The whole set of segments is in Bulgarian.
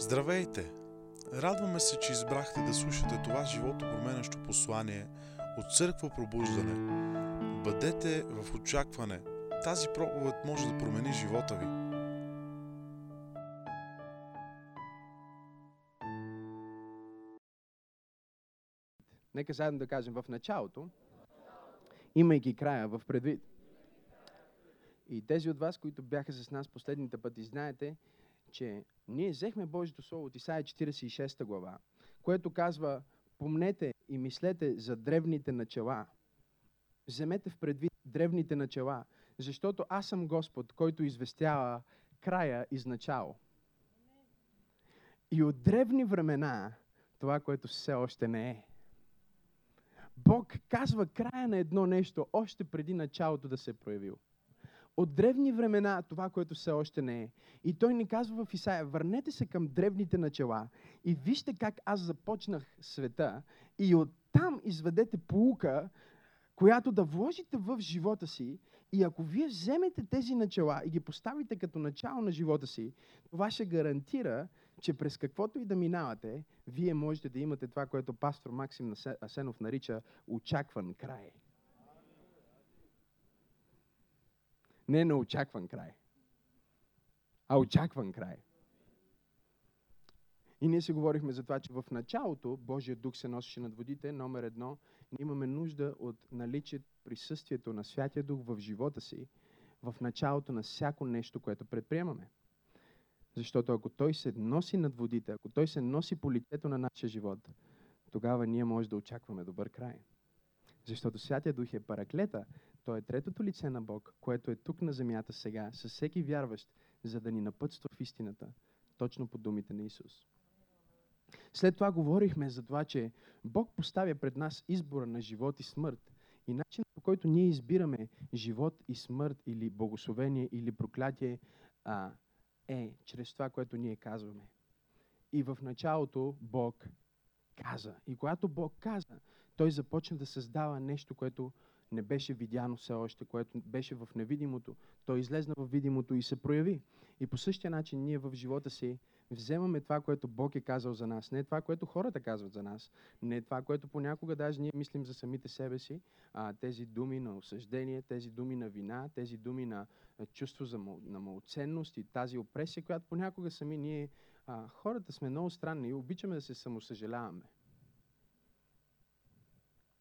Здравейте! Радваме се, че избрахте да слушате това живото променящо послание от Църква Пробуждане. Бъдете в очакване. Тази проповед може да промени живота ви. Нека заедно да кажем в началото, имайки края в предвид. И тези от вас, които бяха с нас последните пъти, знаете, че ние взехме Божието Слово от Исаия 46 глава, което казва, помнете и мислете за древните начала. Вземете в предвид древните начала, защото аз съм Господ, който известява края изначало. И от древни времена, това, което все още не е. Бог казва края на едно нещо още преди началото да се е проявил. От древни времена това, което все още не е. И той ни казва в Исаия, върнете се към древните начала и вижте как аз започнах света и оттам изведете полука, която да вложите в живота си и ако вие вземете тези начала и ги поставите като начало на живота си, това ще гарантира, че през каквото и да минавате, вие можете да имате това, което пастор Максим Асенов нарича очакван край. Не на очакван край, а очакван край. И ние си говорихме за това, че в началото Божия дух се носеше над водите. Номер едно, ние имаме нужда от наличие присъствието на Святия Дух в живота си, в началото на всяко нещо, което предприемаме. Защото ако Той се носи над водите, ако Той се носи по лицето на нашия живот, тогава ние може да очакваме добър край. Защото Святия Дух е параклета, той е третото лице на Бог, което е тук на земята сега, със всеки вярващ, за да ни напътства в истината, точно по думите на Исус. След това говорихме за това, че Бог поставя пред нас избора на живот и смърт. И начинът по който ние избираме живот и смърт или благословение или проклятие а, е чрез това, което ние казваме. И в началото Бог каза. И когато Бог каза, Той започна да създава нещо, което не беше видяно все още, което беше в невидимото. Той излезна в видимото и се прояви. И по същия начин ние в живота си вземаме това, което Бог е казал за нас, не това, което хората казват за нас, не това, което понякога даже ние мислим за самите себе си, а тези думи на осъждение, тези думи на вина, тези думи на чувство за мал, на малоценност и тази опресия, която понякога сами ние, а, хората сме много странни и обичаме да се самосъжаляваме.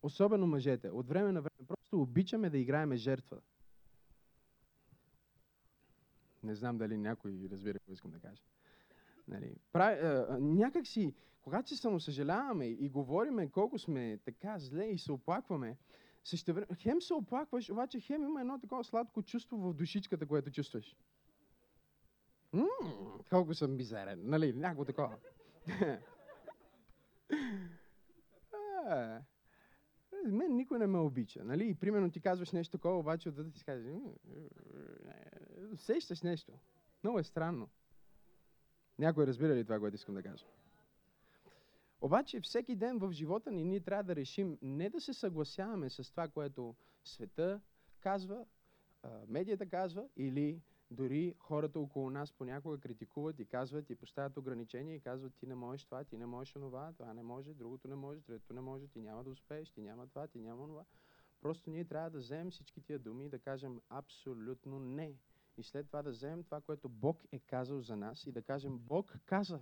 Особено мъжете. От време на време просто обичаме да играеме жертва. Не знам дали някой разбира какво искам да кажа. Нали, прави, а, някак си, когато се самосъжаляваме и говориме колко сме така зле и се оплакваме, също време, хем се оплакваш, обаче хем има едно такова сладко чувство в душичката, което чувстваш. Ммм, колко съм мизерен, нали, някакво такова. мен никой не ме обича. Нали? И примерно ти казваш нещо такова, обаче отдата ти каже, сещаш нещо. Много е странно. Някой разбира ли това, което искам да кажа? Обаче всеки ден в живота ни ние трябва да решим не да се съгласяваме с това, което света казва, медията казва или дори хората около нас понякога критикуват и казват и поставят ограничения и казват ти не можеш това, ти не можеш това, това не може, другото не може, третото не може, ти няма да успееш, ти няма това, ти няма това. Просто ние трябва да вземем всички тия думи и да кажем абсолютно не. И след това да вземем това, което Бог е казал за нас и да кажем Бог каза.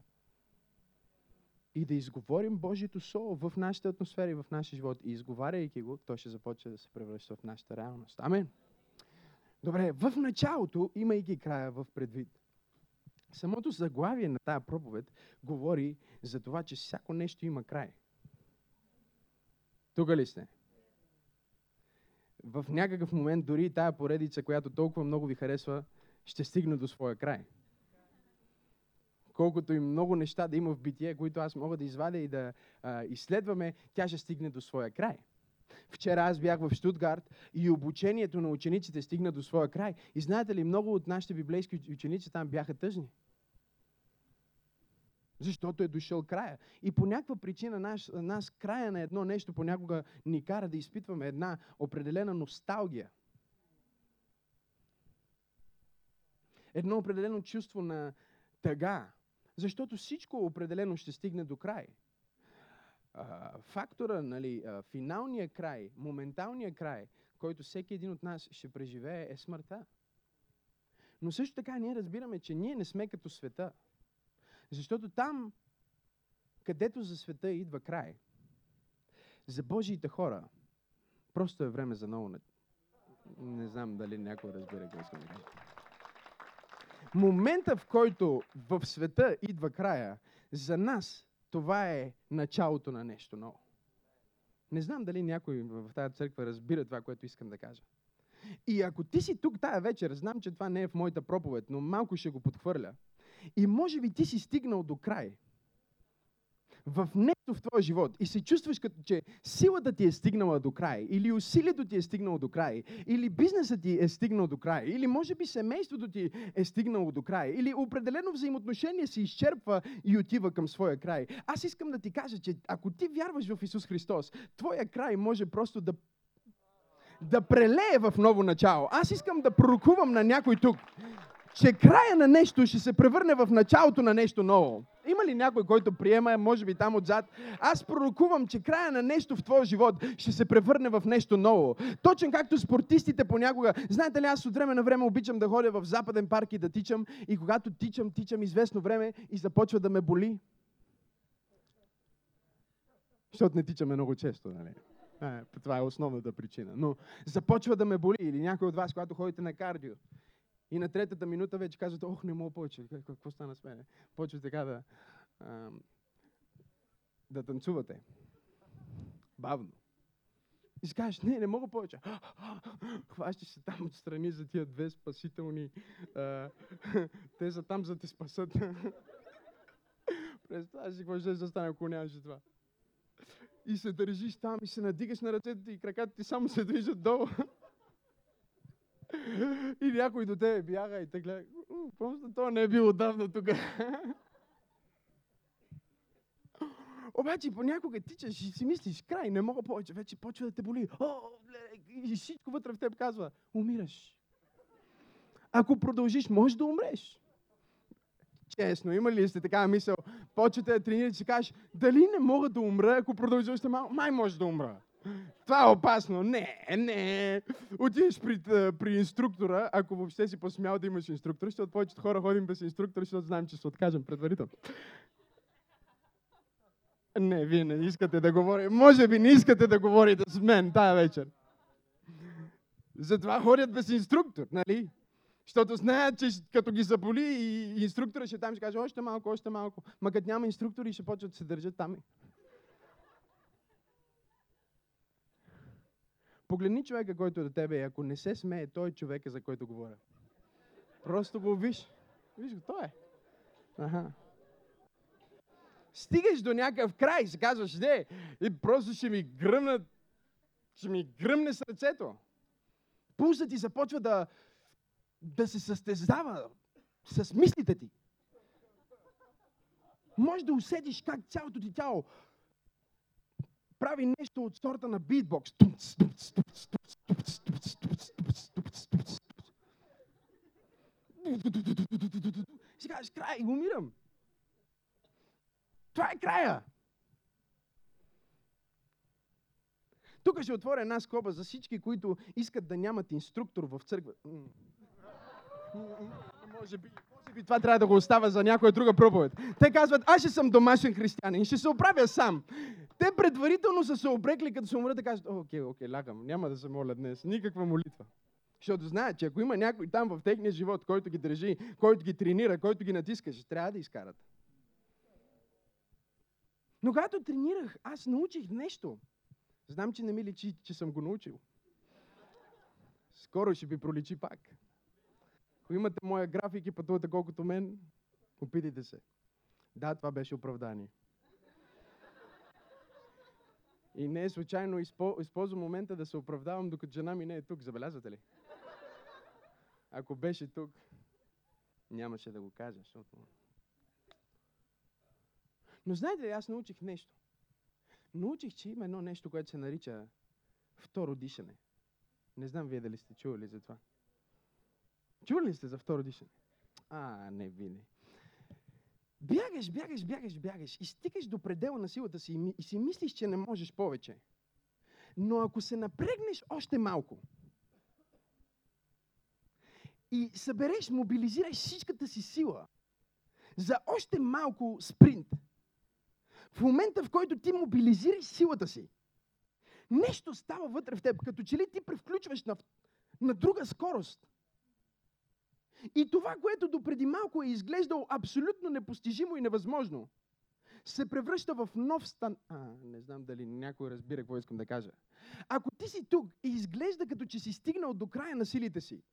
И да изговорим Божието Слово в нашата атмосфера и в нашия живот. И изговаряйки го, то ще започне да се превръща в нашата реалност. Амин. Добре, в началото, имайки края в предвид, самото заглавие на тая проповед говори за това, че всяко нещо има край. Тук ли сте? В някакъв момент дори тая поредица, която толкова много ви харесва, ще стигне до своя край. Колкото и много неща да има в битие, които аз мога да извадя и да а, изследваме, тя ще стигне до своя край. Вчера аз бях в Штутгарт и обучението на учениците стигна до своя край. И знаете ли, много от нашите библейски ученици там бяха тъжни. Защото е дошъл края. И по някаква причина нас, нас края на едно нещо понякога ни кара да изпитваме една определена носталгия. Едно определено чувство на тъга. Защото всичко определено ще стигне до край. Фактора, нали, а, финалния край, моменталния край, който всеки един от нас ще преживее, е смъртта. Но също така ние разбираме, че ние не сме като света. Защото там, където за света идва край, за Божиите хора, просто е време за ново. Не знам дали някой разбира какво искам да кажа. Момента, в който в света идва края, за нас това е началото на нещо ново. Не знам дали някой в тази църква разбира това, което искам да кажа. И ако ти си тук тая вечер, знам, че това не е в моята проповед, но малко ще го подхвърля. И може би ти си стигнал до край в нещо в твоя живот и се чувстваш като че силата ти е стигнала до край, или усилието ти е стигнало до край, или бизнесът ти е стигнал до край, или може би семейството ти е стигнало до край, или определено взаимоотношение се изчерпва и отива към своя край. Аз искам да ти кажа, че ако ти вярваш в Исус Христос, твоя край може просто да да прелее в ново начало. Аз искам да пророкувам на някой тук, че края на нещо ще се превърне в началото на нещо ново. Има ли някой, който приема, може би там отзад? Аз пророкувам, че края на нещо в твоя живот ще се превърне в нещо ново. Точно както спортистите понякога. Знаете ли, аз от време на време обичам да ходя в западен парк и да тичам. И когато тичам, тичам известно време и започва да ме боли. Защото не тичаме много често, нали? А, това е основната причина. Но започва да ме боли. Или някой от вас, когато ходите на кардио, и на третата минута вече казвате, ох, не мога повече. Какво стана с мене? Почва така да, а, да танцувате. Бавно. И си кажеш, не, не мога повече. Хващаш се там отстрани за тия две спасителни. А, те са там за да те спасат. Представяш си какво ще да стане, ако нямаше това. И се държиш там и се надигаш на ръцете и краката ти само се движат долу. И някой до тебе бяга и те гледа. Просто то не е бил отдавна тук. Обаче понякога тичаш и си мислиш, край, не мога повече, вече почва да те боли. О, и всичко вътре в теб казва, умираш. Ако продължиш, можеш да умреш. Честно, има ли сте такава мисъл? Почвате да тренирате и си кажеш, дали не мога да умра, ако продължа още малко? Май може да умра. Това е опасно. Не, не. Отидеш при, при инструктора, ако въобще си посмял да имаш инструктор, защото повечето хора ходим без инструктор, защото знаем, че се откажем предварително. Не, вие не искате да говорите. Може би не искате да говорите с мен тая вечер. Затова ходят без инструктор, нали? Защото знаят, че като ги заболи и инструктора ще там ще каже още малко, още малко. Ма като няма инструктори ще почват да се държат там. Погледни човека, който е до тебе и ако не се смее, той е човека, за който говоря. Просто го виж. Виж го, той е. Аха. Стигаш до някакъв край се казваш, не, и просто ще ми гръмнат, ще ми гръмне сърцето. Пулсът ти започва да, да се състезава с мислите ти. Може да усетиш как цялото ти тяло прави нещо от сорта на битбокс. Си кажеш, край, умирам. Това е края. Тук ще отворя една скоба за всички, които искат да нямат инструктор в църква. Може би, може би това трябва да го оставя за някоя друга проповед. Те казват, аз ще съм домашен християнин, ще се оправя сам. Те предварително са се обрекли, като се умрат, да кажат, окей, окей, лягам, няма да се моля днес, никаква молитва. Защото знаят, че ако има някой там в техния живот, който ги държи, който ги тренира, който ги натиска, ще трябва да изкарат. Но когато тренирах, аз научих нещо. Знам, че не ми личи, че съм го научил. Скоро ще ви проличи пак. Ако имате моя график и пътувате колкото мен, опитайте се. Да, това беше оправдание. И не е случайно използвам момента да се оправдавам, докато жена ми не е тук. Забелязвате ли? Ако беше тук, нямаше да го кажа, защото... Но знаете ли, аз научих нещо. Научих, че има едно нещо, което се нарича второ дишане. Не знам вие дали сте чували за това. Чували ли сте за второ дишане? А, не, не. Бягаш, бягаш, бягаш, бягаш и стигаш до предела на силата си и, си мислиш, че не можеш повече. Но ако се напрегнеш още малко и събереш, мобилизираш всичката си сила за още малко спринт, в момента в който ти мобилизираш силата си, нещо става вътре в теб, като че ли ти превключваш на, на друга скорост. И това, което допреди малко е изглеждало абсолютно непостижимо и невъзможно, се превръща в нов стан... А, не знам дали някой разбира какво искам да кажа. Ако ти си тук и изглежда като че си стигнал до края на силите си,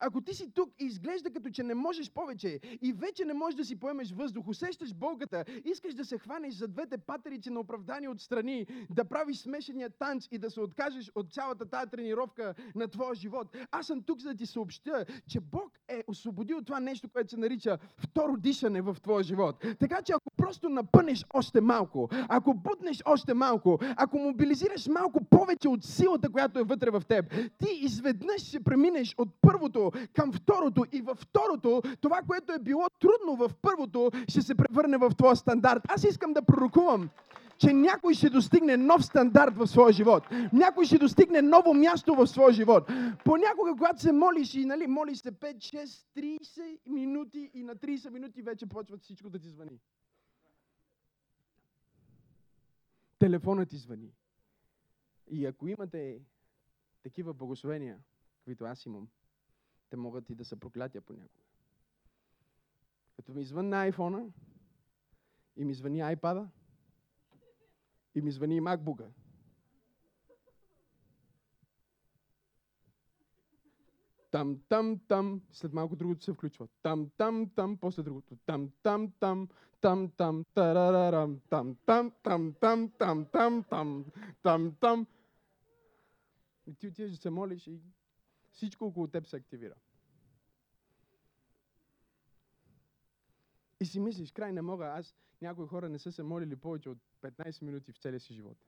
ако ти си тук и изглежда като че не можеш повече и вече не можеш да си поемеш въздух, усещаш болката, искаш да се хванеш за двете патерици на оправдание отстрани, да правиш смешения танц и да се откажеш от цялата тази тренировка на твоя живот. Аз съм тук, за да ти съобщя, че Бог е освободил това нещо, което се нарича второ дишане в твоя живот. Така че ако просто напънеш още малко, ако бутнеш още малко, ако мобилизираш малко повече от силата, която е вътре в теб, ти изведнъж ще преминеш от първото към второто и във второто, това, което е било трудно в първото, ще се превърне в твоя стандарт. Аз искам да пророкувам, че някой ще достигне нов стандарт в своя живот. Някой ще достигне ново място в своя живот. Понякога, когато се молиш и нали, молиш се 5, 6, 30 минути и на 30 минути вече почват всичко да ти звъни. Телефонът ти звъни. И ако имате такива благословения, които аз имам, те могат и да са проклятия понякога. Като ми звънна айфона, и ми звъни айпада, и ми звъни макбука. Там, там, там, след малко другото се включва. Там, там, там, после другото. Там, там, там, там, там, тарарарам, там, там, там, там, там, там, там, там, там. И ти отиваш да се молиш и всичко около теб се активира. И си мислиш, край не мога, аз някои хора не са се молили повече от 15 минути в целия си живот.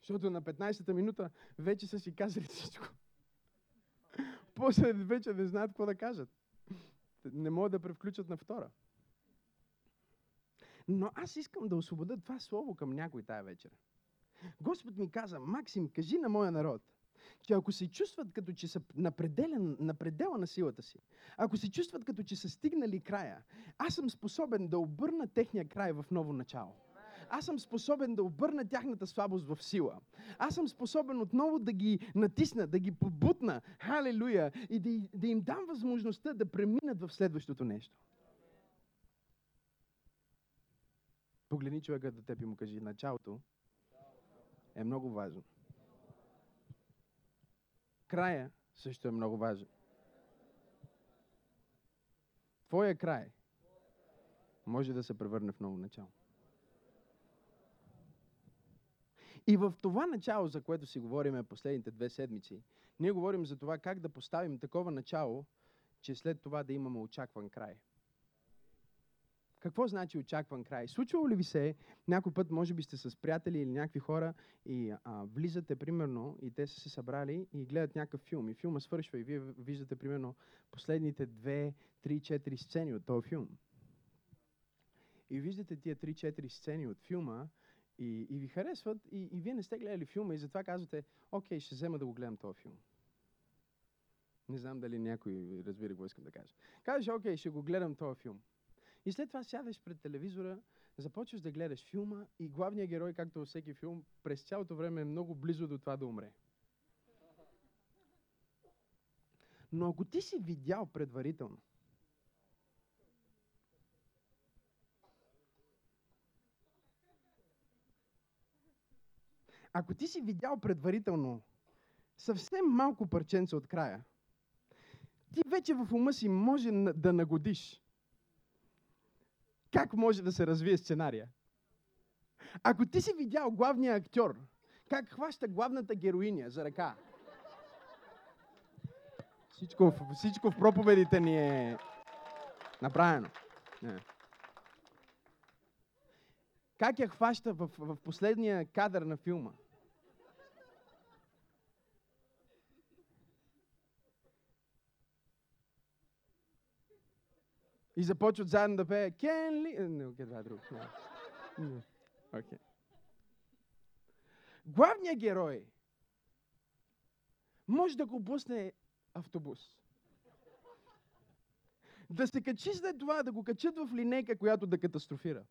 Защото на 15-та минута вече са си казали всичко. После вече не знаят какво да кажат. Не могат да превключат на втора. Но аз искам да освобода това слово към някой тая вечер. Господ ми каза, Максим, кажи на моя народ, че ако се чувстват като че са на, пределен, на предела на силата си, ако се чувстват като че са стигнали края, аз съм способен да обърна техния край в ново начало. Аз съм способен да обърна тяхната слабост в сила. Аз съм способен отново да ги натисна, да ги побутна, халелуя, и да, да им дам възможността да преминат в следващото нещо. Погледни човека до теб и му кажи, началото е много важно. Края също е много важен. Твоя край може да се превърне в ново начало. И в това начало, за което си говорим последните две седмици, ние говорим за това как да поставим такова начало, че след това да имаме очакван край. Какво значи очакван край? Случвало ли ви се, някой път може би сте с приятели или някакви хора и а, влизате примерно и те са се събрали и гледат някакъв филм и филма свършва и вие виждате примерно последните две, три, четири сцени от този филм. И виждате тия 3-4 сцени от филма и, и ви харесват и, и вие не сте гледали филма и затова казвате, окей, ще взема да го гледам този филм. Не знам дали някой разбира какво искам да кажа. Казваш, окей, ще го гледам този филм. И след това сядаш пред телевизора, започваш да гледаш филма и главният герой, както във всеки филм, през цялото време е много близо до това да умре. Но ако ти си видял предварително, ако ти си видял предварително съвсем малко парченце от края, ти вече в ума си може да нагодиш как може да се развие сценария. Ако ти си видял главния актьор, как хваща главната героиня за ръка, всичко, всичко в проповедите ни е направено. Не. Как я хваща в, в последния кадър на филма? И започват заедно да пее Кен ли... Не, окей, това е друго. Окей. Главният герой може да го пусне автобус. Да се качи след това, да го качат в линейка, която да катастрофира.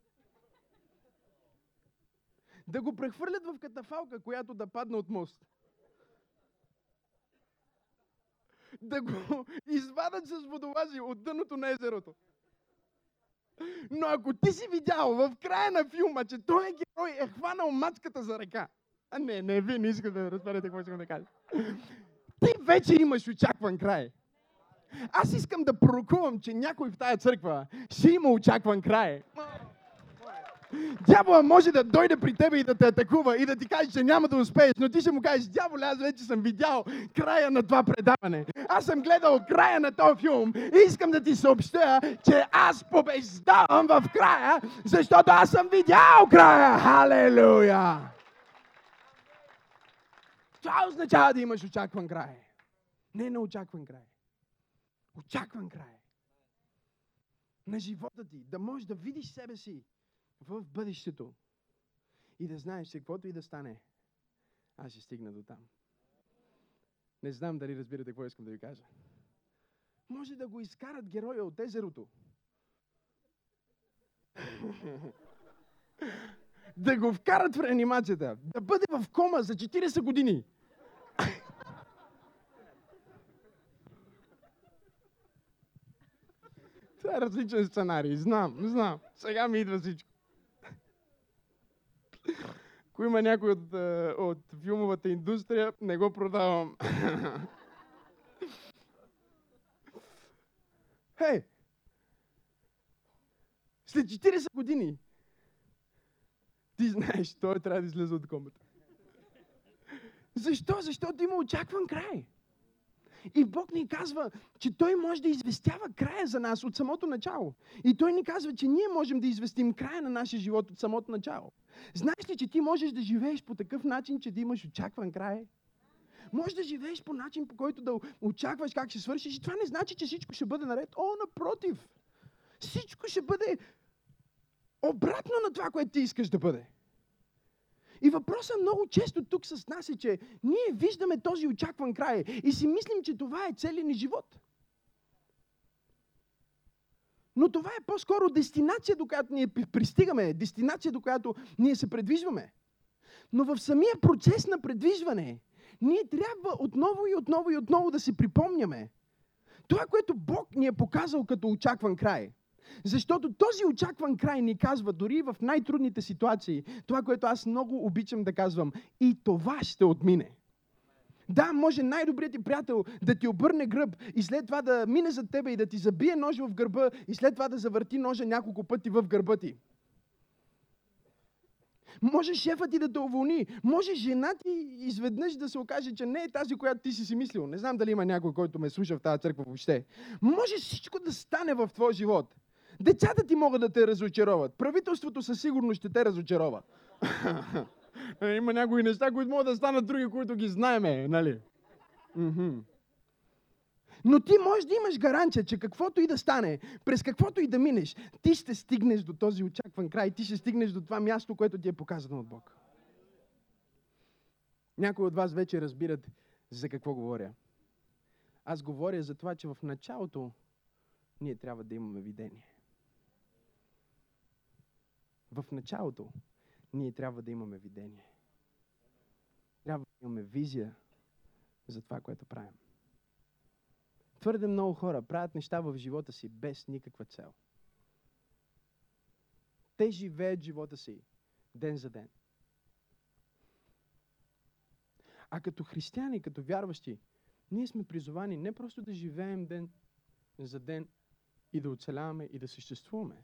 Да го прехвърлят в катафалка, която да падне от мост. Да го извадат с водолази от дъното на езерото. Но ако ти си видял в края на филма, че той е герой е хванал мачката за ръка. А не, не, вие не искате да разберете какво искам да кажа. Ти вече имаш очакван край. Аз искам да пророкувам, че някой в тая църква ще има очакван край. Дявола може да дойде при тебе и да те атакува и да ти каже, че няма да успееш, но ти ще му кажеш, дявол, аз вече съм видял края на това предаване. Аз съм гледал края на този филм и искам да ти съобщя, че аз побеждавам в края, защото аз съм видял края. Халелуя! Това означава да имаш очакван край. Не на очакван край. Очакван край. На живота ти. Да можеш да видиш себе си в бъдещето. И да знаеш, че каквото и да стане, аз ще стигна до там. Не знам дали разбирате какво искам да ви кажа. Може да го изкарат героя от езерото. да го вкарат в реанимацията. Да бъде в кома за 40 години. Това е различен сценарий. Знам, знам. Сега ми идва всичко. Ако има някой от, е, от филмовата индустрия, не го продавам. Хей! След 40 години ти знаеш, той трябва да излезе от комата. Защо? Защото има очакван край. И Бог ни казва, че Той може да известява края за нас от самото начало. И Той ни казва, че ние можем да известим края на нашия живот от самото начало. Знаеш ли, че ти можеш да живееш по такъв начин, че да имаш очакван край? Може да живееш по начин, по който да очакваш как ще свършиш. И това не значи, че всичко ще бъде наред. О, напротив! Всичко ще бъде обратно на това, което ти искаш да бъде. И въпросът много често тук с нас е, че ние виждаме този очакван край и си мислим, че това е целият ни живот. Но това е по-скоро дестинация, до която ние пристигаме, дестинация, до която ние се предвижваме. Но в самия процес на предвижване, ние трябва отново и отново и отново да си припомняме това, което Бог ни е показал като очакван край. Защото този очакван край ни казва, дори в най-трудните ситуации, това, което аз много обичам да казвам, и това ще отмине. Да, може най-добрият ти приятел да ти обърне гръб и след това да мине за тебе и да ти забие нож в гърба и след това да завърти ножа няколко пъти в гърба ти. Може шефът ти да те уволни. Може жена ти изведнъж да се окаже, че не е тази, която ти си си мислил. Не знам дали има някой, който ме слуша в тази църква въобще. Може всичко да стане в твоя живот. Децата ти могат да те разочароват. Правителството със сигурност ще те разочарова. Има някои неща, които могат да станат други, които ги знаеме, нали? Но ти можеш да имаш гаранция, че каквото и да стане, през каквото и да минеш, ти ще стигнеш до този очакван край, ти ще стигнеш до това място, което ти е показано от Бог. Някои от вас вече разбират за какво говоря. Аз говоря за това, че в началото ние трябва да имаме видение. В началото ние трябва да имаме видение. Трябва да имаме визия за това, което правим. Твърде много хора правят неща в живота си без никаква цел. Те живеят живота си ден за ден. А като християни, като вярващи, ние сме призовани не просто да живеем ден за ден и да оцеляваме и да съществуваме,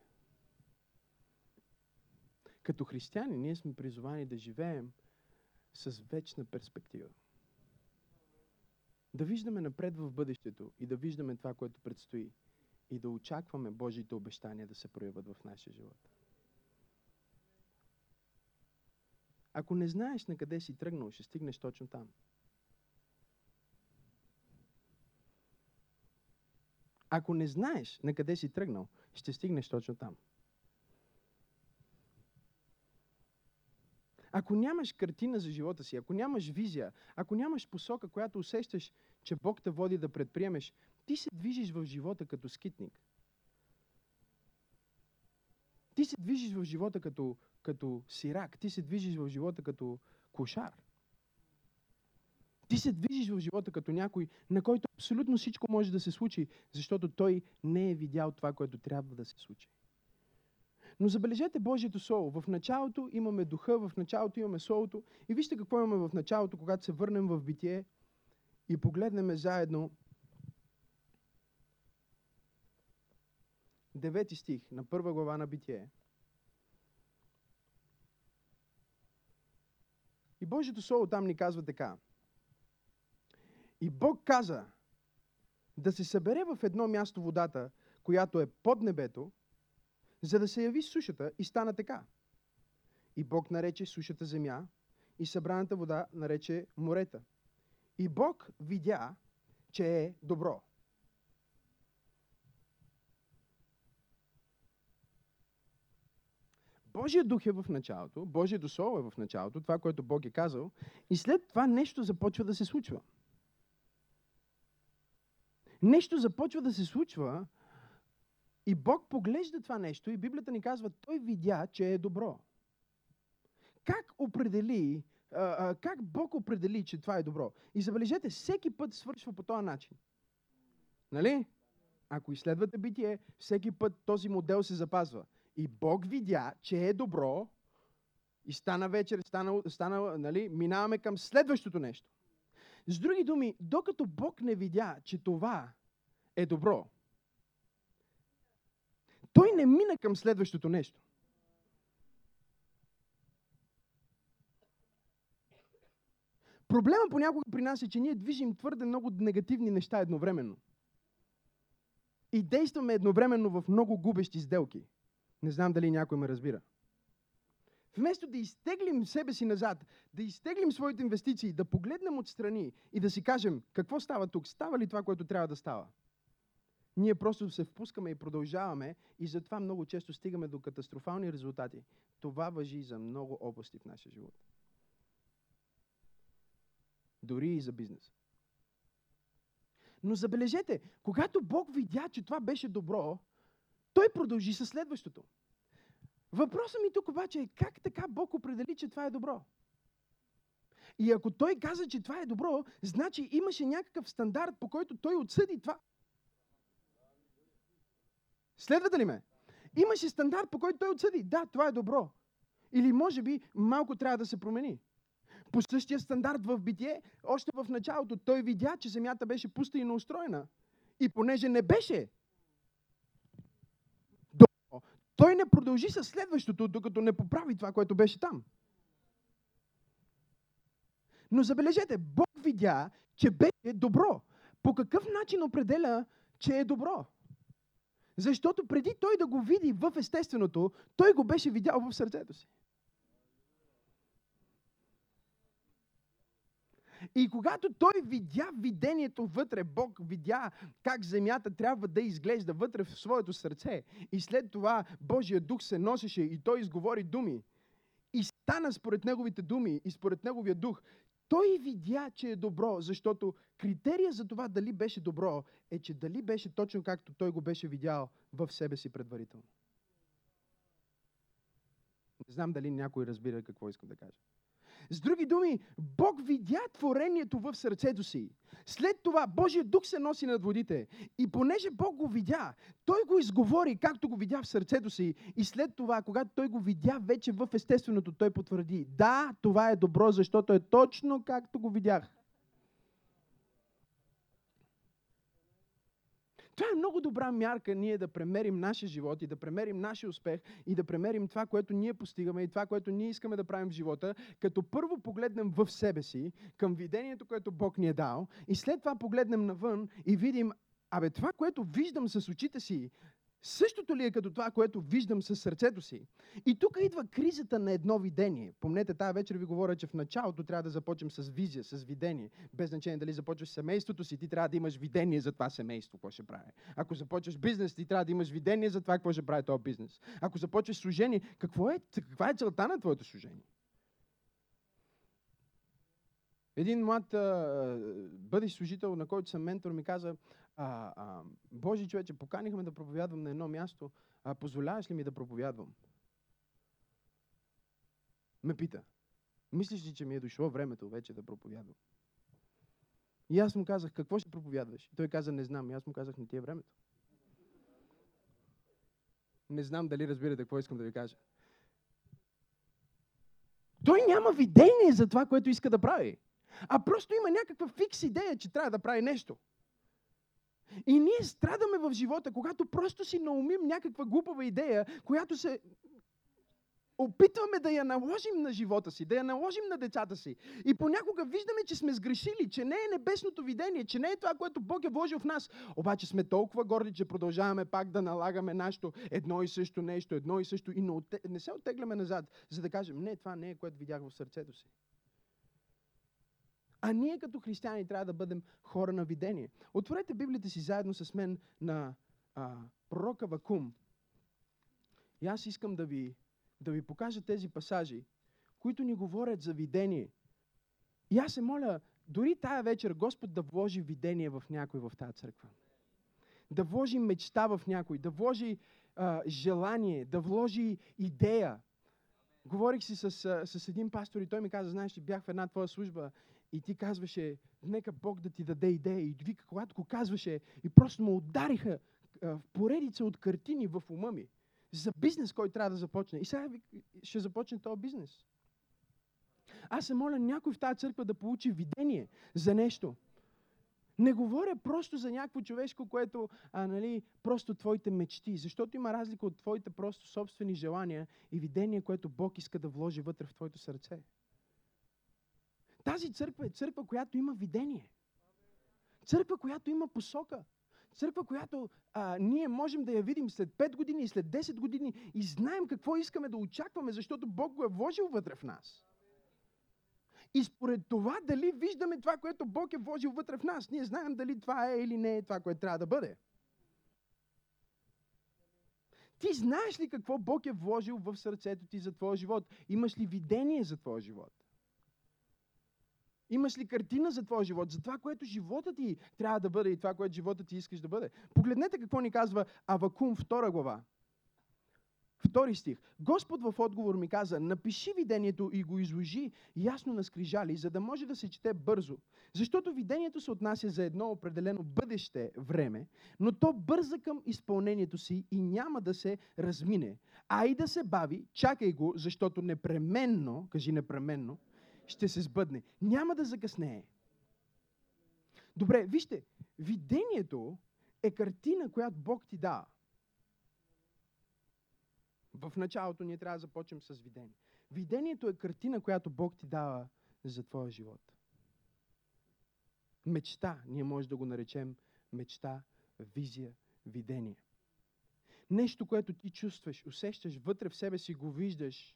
като християни ние сме призовани да живеем с вечна перспектива. Да виждаме напред в бъдещето и да виждаме това, което предстои. И да очакваме Божиите обещания да се проявят в нашия живот. Ако не знаеш на къде си тръгнал, ще стигнеш точно там. Ако не знаеш на къде си тръгнал, ще стигнеш точно там. Ако нямаш картина за живота си, ако нямаш визия, ако нямаш посока, която усещаш, че Бог те води да предприемеш, ти се движиш в живота като скитник. Ти се движиш в живота като, като сирак, ти се движиш в живота като кошар. Ти се движиш в живота като някой, на който абсолютно всичко може да се случи, защото той не е видял това, което трябва да се случи. Но забележете Божието Слово. В началото имаме духа, в началото имаме Словото. И вижте какво имаме в началото, когато се върнем в битие и погледнем заедно девети стих на първа глава на битие. И Божието Слово там ни казва така. И Бог каза да се събере в едно място водата, която е под небето, за да се яви сушата и стана така. И Бог нарече сушата земя и събраната вода нарече морета. И Бог видя, че е добро. Божия дух е в началото, Божието Слово е в началото, това, което Бог е казал, и след това нещо започва да се случва. Нещо започва да се случва и Бог поглежда това нещо и Библията ни казва, той видя, че е добро. Как определи, как Бог определи, че това е добро? И забележете, всеки път свършва по този начин. Нали? Ако изследвате битие, всеки път този модел се запазва. И Бог видя, че е добро и стана вечер, стана, стана нали, минаваме към следващото нещо. С други думи, докато Бог не видя, че това е добро, той не мина към следващото нещо. Проблема понякога при нас е, че ние движим твърде много негативни неща едновременно. И действаме едновременно в много губещи сделки. Не знам дали някой ме разбира. Вместо да изтеглим себе си назад, да изтеглим своите инвестиции, да погледнем отстрани и да си кажем какво става тук, става ли това, което трябва да става. Ние просто се впускаме и продължаваме и затова много често стигаме до катастрофални резултати. Това въжи за много области в нашия живот. Дори и за бизнес. Но забележете, когато Бог видя, че това беше добро, той продължи със следващото. Въпросът ми тук обаче е как така Бог определи, че това е добро? И ако той каза, че това е добро, значи имаше някакъв стандарт, по който той отсъди това. Следвате ли ме? Имаше стандарт, по който той отсъди. Да, това е добро. Или може би малко трябва да се промени. По същия стандарт в битие, още в началото той видя, че земята беше пуста и неустроена. И понеже не беше той не продължи с следващото, докато не поправи това, което беше там. Но забележете, Бог видя, че беше добро. По какъв начин определя, че е добро? Защото преди той да го види в естественото, той го беше видял в сърцето си. И когато той видя видението вътре, Бог видя как земята трябва да изглежда вътре в своето сърце. И след това Божия дух се носеше и той изговори думи. И стана според неговите думи и според неговия дух. Той видя, че е добро, защото критерия за това дали беше добро е, че дали беше точно както той го беше видял в себе си предварително. Не знам дали някой разбира какво искам да кажа. С други думи, Бог видя творението в сърцето си. След това Божия дух се носи над водите. И понеже Бог го видя, той го изговори, както го видя в сърцето си. И след това, когато той го видя вече в естественото, той потвърди, да, това е добро, защото е точно както го видях. Това е много добра мярка ние да премерим нашия живот и да премерим нашия успех и да премерим това, което ние постигаме и това, което ние искаме да правим в живота, като първо погледнем в себе си, към видението, което Бог ни е дал и след това погледнем навън и видим, абе това, което виждам с очите си, Същото ли е като това, което виждам със сърцето си? И тук идва кризата на едно видение. Помнете, тази вечер ви говоря, че в началото трябва да започнем с визия, с видение. Без значение дали започваш семейството си, ти трябва да имаш видение за това семейство, какво ще прави. Ако започваш бизнес, ти трябва да имаш видение за това, какво ще прави този бизнес. Ако започваш служение, какво е, каква е целта на твоето служение? Един млад а, бъдещ служител, на който съм ментор, ми каза, а, а, Божи човече, поканихме да проповядвам на едно място, а позволяваш ли ми да проповядвам? Ме пита. Мислиш ли, че ми е дошло времето вече да проповядвам? И аз му казах, какво ще проповядваш? И той каза, не знам. И аз му казах, не ти е времето. Не знам дали разбирате какво искам да ви кажа. Той няма видение за това, което иска да прави. А просто има някаква фикс идея, че трябва да прави нещо. И ние страдаме в живота, когато просто си наумим някаква глупава идея, която се опитваме да я наложим на живота си, да я наложим на децата си. И понякога виждаме, че сме сгрешили, че не е небесното видение, че не е това, което Бог е вложил в нас. Обаче сме толкова горди, че продължаваме пак да налагаме нашето едно и също нещо, едно и също и не се оттегляме назад, за да кажем, не, това не е което видях в сърцето си. А ние като християни трябва да бъдем хора на видение. Отворете Библията си заедно с мен на а, пророка Вакум. И аз искам да ви, да ви покажа тези пасажи, които ни говорят за видение. И аз се моля, дори тая вечер Господ да вложи видение в някой в тази църква. Да вложи мечта в някой, да вложи а, желание, да вложи идея. Говорих си с, с един пастор и той ми каза, знаеш ли, бях в една твоя служба и ти казваше, нека Бог да ти даде идея. И вика, когато го казваше, и просто му удариха в поредица от картини в ума ми за бизнес, който трябва да започне. И сега ще започне този бизнес. Аз се моля някой в тази църква да получи видение за нещо. Не говоря просто за някакво човешко, което, а, нали, просто твоите мечти, защото има разлика от твоите просто собствени желания и видение, което Бог иска да вложи вътре в твоето сърце. Тази църква е църква, която има видение. Църква, която има посока. Църква, която а, ние можем да я видим след 5 години и след 10 години и знаем какво искаме да очакваме, защото Бог го е вложил вътре в нас. И според това дали виждаме това, което Бог е вложил вътре в нас, ние знаем дали това е или не е това, което трябва да бъде. Ти знаеш ли какво Бог е вложил в сърцето ти за твоя живот? Имаш ли видение за твоя живот? Имаш ли картина за твоя живот, за това, което живота ти трябва да бъде и това, което живота ти искаш да бъде? Погледнете какво ни казва Авакум, втора глава. Втори стих. Господ в отговор ми каза, напиши видението и го изложи ясно на скрижали, за да може да се чете бързо. Защото видението се отнася за едно определено бъдеще време, но то бърза към изпълнението си и няма да се размине. А и да се бави, чакай го, защото непременно, кажи непременно, ще се сбъдне. Няма да закъснее. Добре, вижте, видението е картина, която Бог ти дава. В началото ние трябва да започнем с видение. Видението е картина, която Бог ти дава за твоя живот. Мечта, ние може да го наречем мечта, визия, видение. Нещо, което ти чувстваш, усещаш вътре в себе си, го виждаш,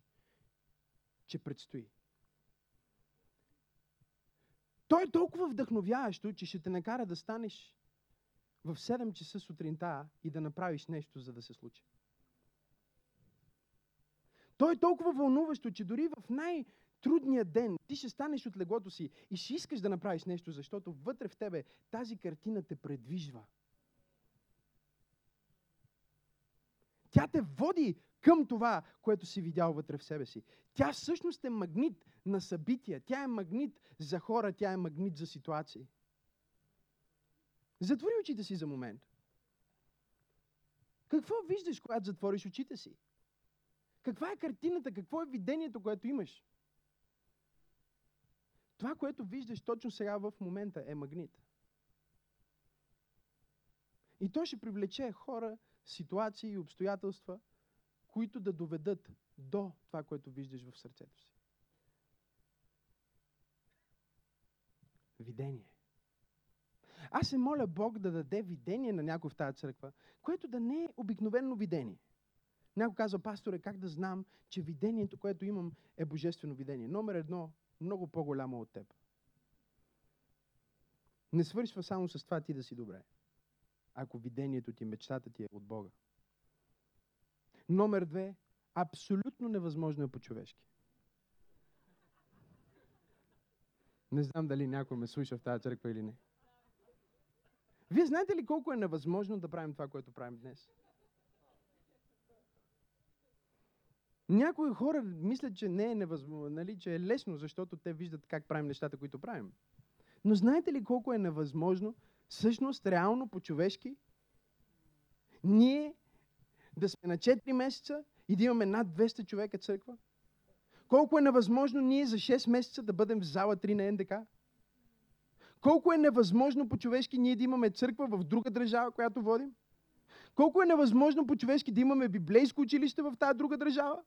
че предстои. То е толкова вдъхновяващо, че ще те накара да станеш в 7 часа сутринта и да направиш нещо, за да се случи. То е толкова вълнуващо, че дори в най-трудния ден ти ще станеш от леглото си и ще искаш да направиш нещо, защото вътре в тебе тази картина те предвижва. Тя те води към това, което си видял вътре в себе си. Тя всъщност е магнит на събития. Тя е магнит за хора, тя е магнит за ситуации. Затвори очите си за момент. Какво виждаш, когато затвориш очите си? Каква е картината, какво е видението, което имаш? Това, което виждаш точно сега в момента е магнит. И то ще привлече хора, ситуации и обстоятелства, които да доведат до това, което виждаш в сърцето си. Видение. Аз се моля Бог да даде видение на някой в тази църква, което да не е обикновено видение. Някой казва, пасторе, как да знам, че видението, което имам, е божествено видение. Номер едно, много по-голямо от теб. Не свършва само с това ти да си добре. Ако видението ти, мечтата ти е от Бога. Номер две, абсолютно невъзможно е по-човешки. Не знам дали някой ме слуша в тази църква или не. Вие знаете ли колко е невъзможно да правим това, което правим днес? Някои хора мислят, че не е невъзможно, нали, че е лесно, защото те виждат как правим нещата, които правим. Но знаете ли колко е невъзможно, всъщност, реално, по-човешки, ние да сме на 4 месеца и да имаме над 200 човека църква? Колко е невъзможно ние за 6 месеца да бъдем в зала 3 на НДК? Колко е невъзможно по-човешки ние да имаме църква в друга държава, която водим? Колко е невъзможно по-човешки да имаме библейско училище в тази друга държава?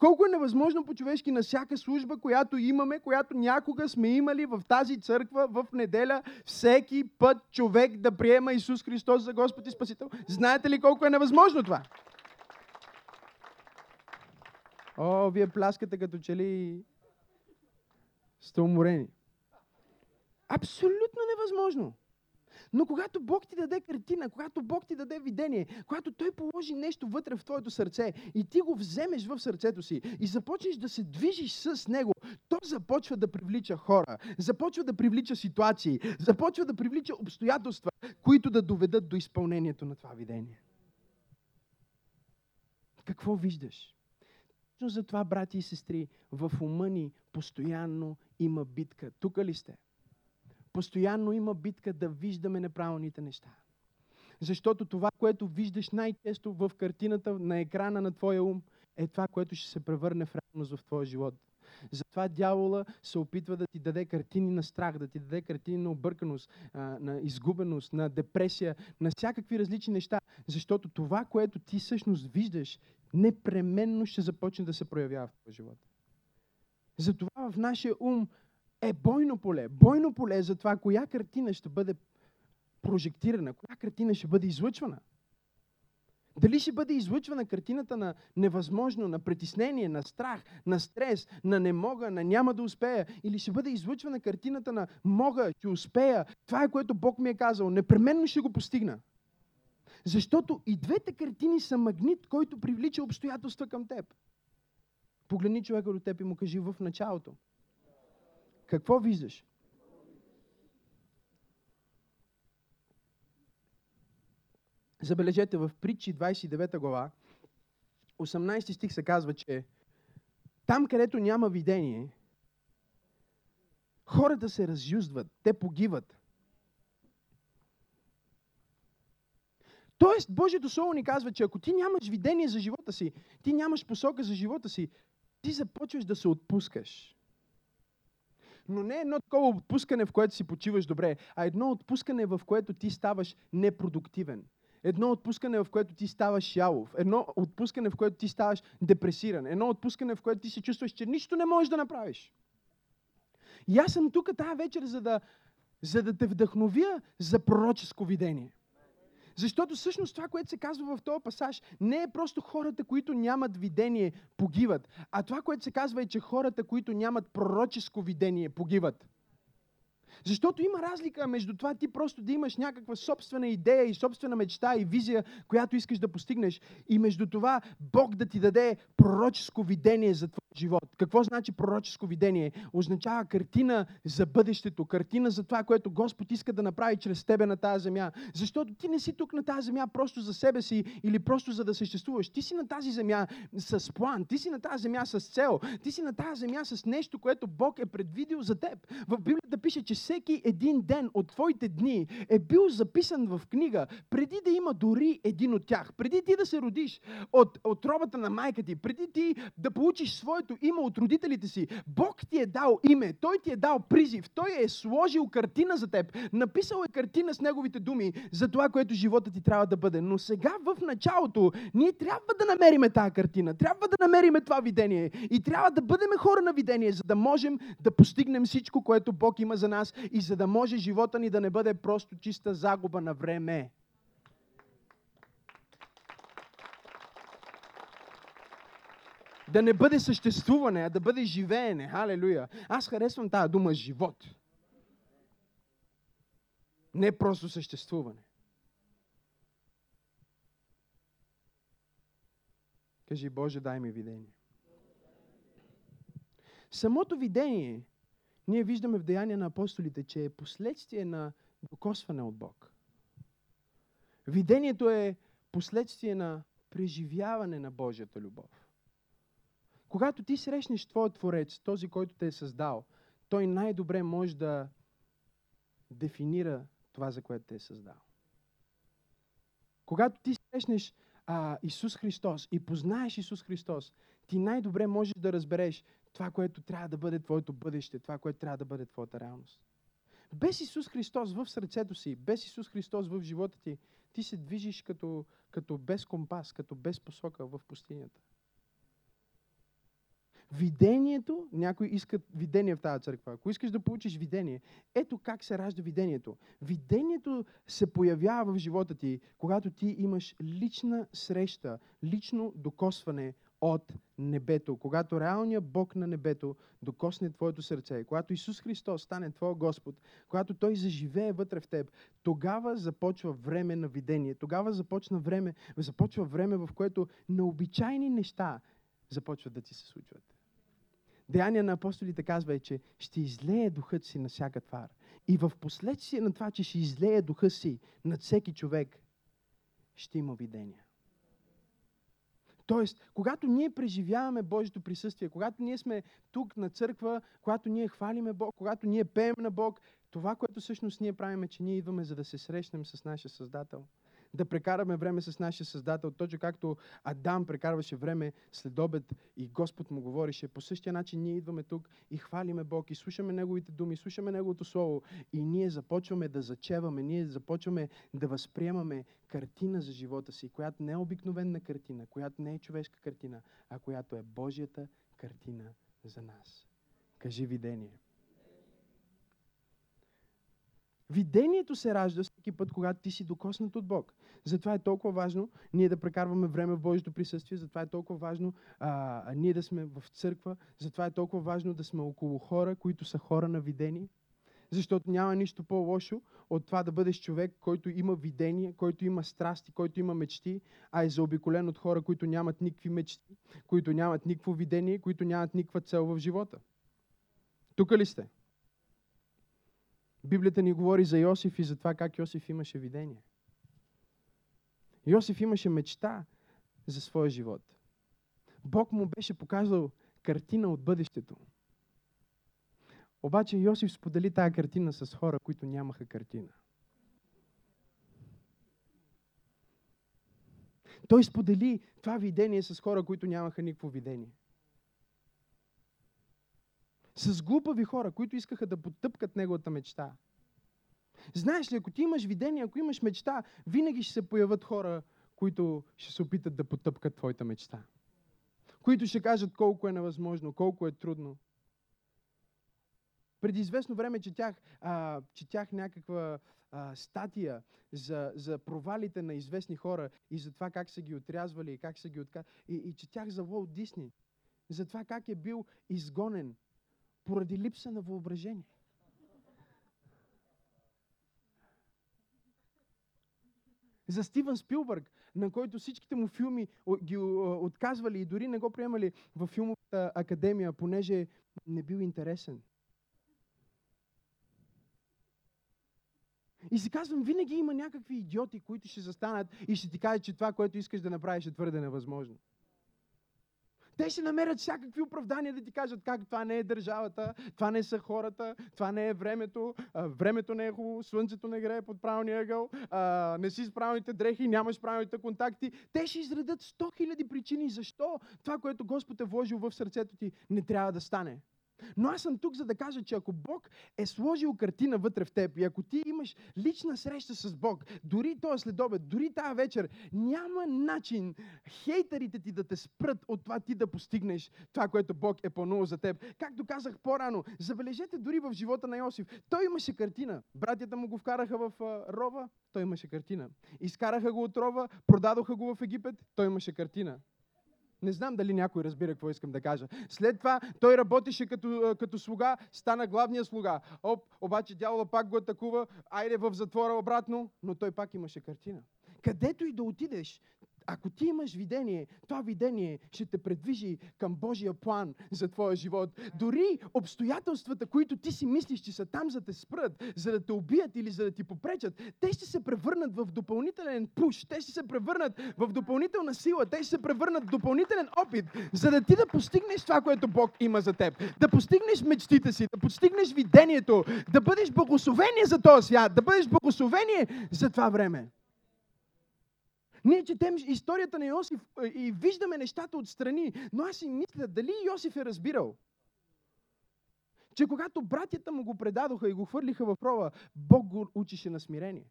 Колко е невъзможно по-човешки на всяка служба, която имаме, която някога сме имали в тази църква в неделя, всеки път човек да приема Исус Христос за Господ и Спасител? Знаете ли колко е невъзможно това? О, вие пляскате като че ли сте уморени. Абсолютно невъзможно. Но когато Бог ти даде картина, когато Бог ти даде видение, когато Той положи нещо вътре в твоето сърце и ти го вземеш в сърцето си и започнеш да се движиш с Него, то започва да привлича хора, започва да привлича ситуации, започва да привлича обстоятелства, които да доведат до изпълнението на това видение. Какво виждаш? Точно за това, брати и сестри, в ума ни постоянно има битка. Тук ли сте? Постоянно има битка да виждаме неправилните неща. Защото това, което виждаш най-често в картината на екрана на твоя ум, е това, което ще се превърне в реалност в твоя живот. Затова дявола се опитва да ти даде картини на страх, да ти даде картини на обърканост, на изгубеност, на депресия, на всякакви различни неща. Защото това, което ти всъщност виждаш, непременно ще започне да се проявява в твоя живот. Затова в нашия ум е бойно поле. Бойно поле е за това, коя картина ще бъде прожектирана, коя картина ще бъде излъчвана. Дали ще бъде излъчвана картината на невъзможно, на притеснение, на страх, на стрес, на не мога, на няма да успея, или ще бъде излъчвана картината на мога, ще успея, това е което Бог ми е казал, непременно ще го постигна. Защото и двете картини са магнит, който привлича обстоятелства към теб. Погледни човека до теб и му кажи в началото. Какво виждаш? Забележете, в притчи 29 глава, 18 стих се казва, че там, където няма видение, хората се разюздват, те погиват. Тоест, Божието Слово ни казва, че ако ти нямаш видение за живота си, ти нямаш посока за живота си, ти започваш да се отпускаш. Но не едно такова отпускане, в което си почиваш добре, а едно отпускане, в което ти ставаш непродуктивен. Едно отпускане, в което ти ставаш ялов. Едно отпускане, в което ти ставаш депресиран. Едно отпускане, в което ти се чувстваш, че нищо не можеш да направиш. И аз съм тук тази вечер, за да, за да те вдъхновя за пророческо видение. Защото всъщност това, което се казва в този пасаж, не е просто хората, които нямат видение, погиват. А това, което се казва е, че хората, които нямат пророческо видение, погиват. Защото има разлика между това ти просто да имаш някаква собствена идея и собствена мечта и визия, която искаш да постигнеш, и между това Бог да ти даде пророческо видение за живот. Какво значи пророческо видение? Означава картина за бъдещето, картина за това, което Господ иска да направи чрез тебе на тази земя. Защото ти не си тук на тази земя просто за себе си или просто за да съществуваш. Ти си на тази земя с план, ти си на тази земя с цел, ти си на тази земя с нещо, което Бог е предвидил за теб. В Библията пише, че всеки един ден от твоите дни е бил записан в книга, преди да има дори един от тях. Преди ти да се родиш от, от робата на майка ти, преди ти да получиш своя твоето име от родителите си. Бог ти е дал име, Той ти е дал призив, Той е сложил картина за теб, написал е картина с Неговите думи за това, което живота ти трябва да бъде. Но сега в началото ние трябва да намериме тази картина, трябва да намериме това видение и трябва да бъдем хора на видение, за да можем да постигнем всичко, което Бог има за нас и за да може живота ни да не бъде просто чиста загуба на време. Да не бъде съществуване, а да бъде живеене. Халелуя. Аз харесвам тази дума живот. Не просто съществуване. Кажи, Боже, дай ми видение. Самото видение, ние виждаме в Деяния на апостолите, че е последствие на докосване от Бог. Видението е последствие на преживяване на Божията любов. Когато ти срещнеш Твоя Творец, този, който те е създал, той най-добре може да дефинира това, за което те е създал. Когато ти срещнеш а, Исус Христос и познаеш Исус Христос, ти най-добре можеш да разбереш това, което трябва да бъде твоето бъдеще, това, което трябва да бъде твоята реалност. Без Исус Христос в сърцето си, без Исус Христос в живота ти, ти се движиш като, като без компас, като без посока в пустинята. Видението, някои искат видение в тази църква. Ако искаш да получиш видение, ето как се ражда видението. Видението се появява в живота ти, когато ти имаш лична среща, лично докосване от небето. Когато реалният Бог на небето докосне твоето сърце, когато Исус Христос стане твой Господ, когато Той заживее вътре в теб, тогава започва време на видение. Тогава започна време, започва време, в което необичайни неща започват да ти се случват. Деяния на апостолите казва е, че ще излее духът си на всяка твар. И в последствие на това, че ще излее духа си над всеки човек, ще има видения. Тоест, когато ние преживяваме Божието присъствие, когато ние сме тук на църква, когато ние хвалиме Бог, когато ние пеем на Бог, това, което всъщност ние правим е, че ние идваме за да се срещнем с нашия Създател – да прекараме време с нашия Създател, точно както Адам прекарваше време след обед и Господ му говореше. По същия начин ние идваме тук и хвалиме Бог и слушаме Неговите думи, слушаме Неговото Слово и ние започваме да зачеваме, ние започваме да възприемаме картина за живота си, която не е обикновена картина, която не е човешка картина, а която е Божията картина за нас. Кажи видение. Видението се ражда всеки път, когато ти си докоснат от Бог. Затова е толкова важно ние да прекарваме време в Божието присъствие, затова е толкова важно а, ние да сме в църква, затова е толкова важно да сме около хора, които са хора на видение. Защото няма нищо по-лошо от това да бъдеш човек, който има видение, който има страсти, който има мечти, а е заобиколен от хора, които нямат никакви мечти, които нямат никакво видение, които нямат никаква цел в живота. Тук ли сте? Библията ни говори за Йосиф и за това как Йосиф имаше видение. Йосиф имаше мечта за своя живот. Бог му беше показал картина от бъдещето. Обаче Йосиф сподели тази картина с хора, които нямаха картина. Той сподели това видение с хора, които нямаха никакво видение. С глупави хора, които искаха да потъпкат неговата мечта. Знаеш ли, ако ти имаш видение, ако имаш мечта, винаги ще се появят хора, които ще се опитат да потъпкат твоята мечта. Които ще кажат колко е невъзможно, колко е трудно. Преди известно време четях, а, четях някаква а, статия за, за провалите на известни хора и за това как са ги отрязвали и как са ги отка... И, и четях за Уолт Дисни. За това как е бил изгонен поради липса на въображение. За Стивън Спилбърг, на който всичките му филми ги отказвали и дори не го приемали в филмовата академия, понеже не бил интересен. И си казвам, винаги има някакви идиоти, които ще застанат и ще ти кажат, че това, което искаш да направиш, е твърде невъзможно. Те ще намерят всякакви оправдания да ти кажат как това не е държавата, това не са хората, това не е времето, времето не е хубаво, слънцето не грее под правилния ъгъл, не си с правилните дрехи, нямаш правилните контакти. Те ще изредат 100 000 причини защо това, което Господ е вложил в сърцето ти, не трябва да стане. Но аз съм тук, за да кажа, че ако Бог е сложил картина вътре в теб и ако ти имаш лична среща с Бог, дори този следобед, дори тази вечер, няма начин хейтерите ти да те спрат от това ти да постигнеш това, което Бог е планувал за теб. Както казах по-рано, забележете дори в живота на Йосиф. Той имаше картина. Братята му го вкараха в рова, той имаше картина. Изкараха го от рова, продадоха го в Египет, той имаше картина. Не знам дали някой разбира какво искам да кажа. След това той работеше като, като слуга, стана главния слуга. Оп, обаче дявола пак го атакува, айде в затвора обратно, но той пак имаше картина. Където и да отидеш, ако ти имаш видение, това видение ще те предвижи към Божия план за твоя живот. Дори обстоятелствата, които ти си мислиш, че са там за да те спрат, за да те убият или за да ти попречат, те ще се превърнат в допълнителен пуш, те ще се превърнат в допълнителна сила, те ще се превърнат в допълнителен опит, за да ти да постигнеш това, което Бог има за теб. Да постигнеш мечтите си, да постигнеш видението, да бъдеш благословение за този свят, да бъдеш благословение за това време. Ние четем историята на Йосиф и виждаме нещата отстрани, но аз си мисля, дали Йосиф е разбирал, че когато братята му го предадоха и го хвърлиха в рова, Бог го учише на смирение.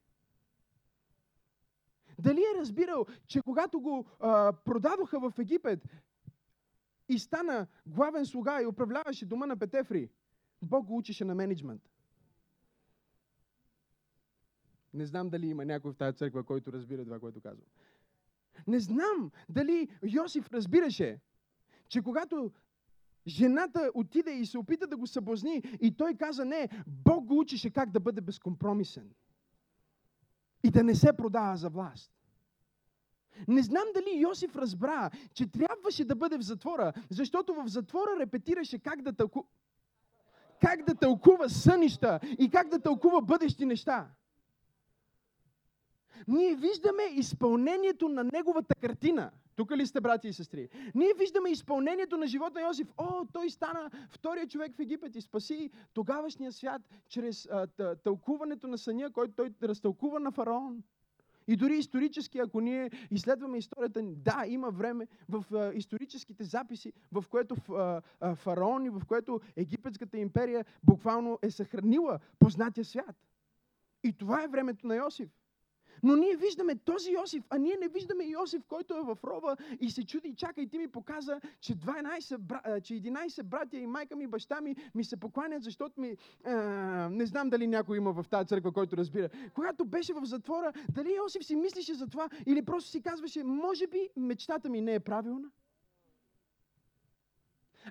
Дали е разбирал, че когато го а, продадоха в Египет и стана главен слуга и управляваше дома на Петефри, Бог го учише на менеджмент. Не знам дали има някой в тази църква, който разбира това, което казвам. Не знам дали Йосиф разбираше, че когато жената отиде и се опита да го съблазни и той каза не, Бог го учише как да бъде безкомпромисен и да не се продава за власт. Не знам дали Йосиф разбра, че трябваше да бъде в затвора, защото в затвора репетираше как да тълкува как да тълкува сънища и как да тълкува бъдещи неща ние виждаме изпълнението на неговата картина. Тук ли сте, брати и сестри? Ние виждаме изпълнението на живота на Йосиф. О, той стана втория човек в Египет и спаси тогавашния свят чрез а, тълкуването на съня, който той разтълкува на фараон. И дори исторически, ако ние изследваме историята, да, има време в а, историческите записи, в което фараон и в което Египетската империя буквално е съхранила познатия свят. И това е времето на Йосиф. Но ние виждаме този Йосиф, а ние не виждаме Йосиф, който е в рова и се чуди, чакай, ти ми показа, че, 12, че 11 братя и майка ми, баща ми ми се покланят, защото ми... А, не знам дали някой има в тази църква, който разбира. Когато беше в затвора, дали Йосиф си мислеше за това или просто си казваше, може би мечтата ми не е правилна?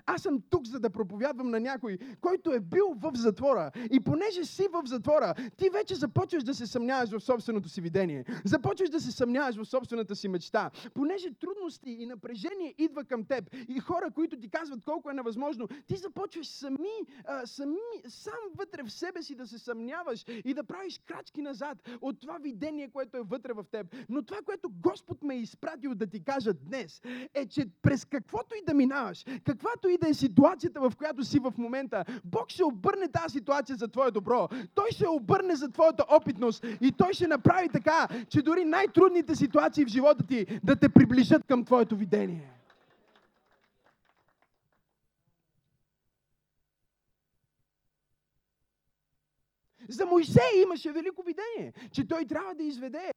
Аз съм тук, за да проповядвам на някой, който е бил в затвора. И понеже си в затвора, ти вече започваш да се съмняваш в собственото си видение. Започваш да се съмняваш в собствената си мечта. Понеже трудности и напрежение идва към теб и хора, които ти казват колко е невъзможно, ти започваш сами, а, сами, сам вътре в себе си да се съмняваш и да правиш крачки назад от това видение, което е вътре в теб. Но това, което Господ ме е изпратил да ти кажа днес, е, че през каквото и да минаваш, и да е ситуацията, в която си в момента, Бог ще обърне тази ситуация за твое добро. Той ще обърне за твоята опитност и Той ще направи така, че дори най-трудните ситуации в живота ти да те приближат към твоето видение. За Моисей имаше велико видение, че той трябва да изведе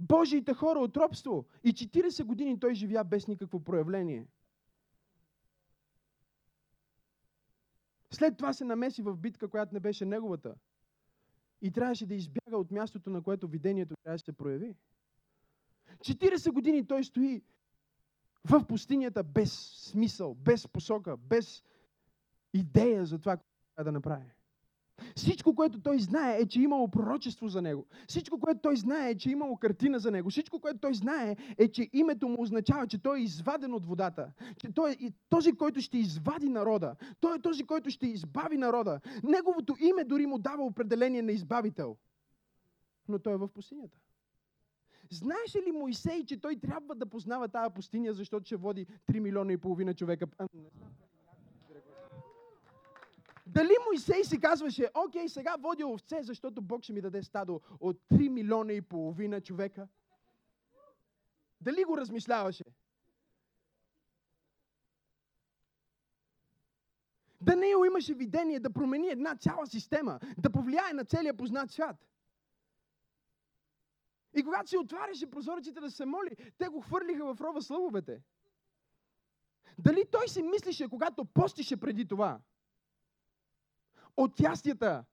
Божиите хора от робство. И 40 години той живя без никакво проявление. След това се намеси в битка, която не беше неговата. И трябваше да избяга от мястото, на което видението трябваше да се прояви. 40 години той стои в пустинята без смисъл, без посока, без идея за това, което трябва да направи. Всичко, което той знае е, че е имало пророчество за него. Всичко, което той знае е, че е имало картина за него. Всичко, което той знае е, че името му означава, че той е изваден от водата. Че той е този, който ще извади народа. Той е този, който ще избави народа. Неговото име дори му дава определение на избавител. Но той е в пустинята. Знаеше ли Моисей, че той трябва да познава тази пустиня, защото ще води 3 милиона и половина човека? А, не знам. Дали Моисей си казваше, окей, сега водя овце, защото Бог ще ми даде стадо от 3 милиона и половина човека? Дали го размишляваше? Даниил имаше видение да промени една цяла система, да повлияе на целия познат свят. И когато си отваряше прозорците да се моли, те го хвърлиха в рова слъвовете. Дали той си мислише, когато постише преди това, от ястията,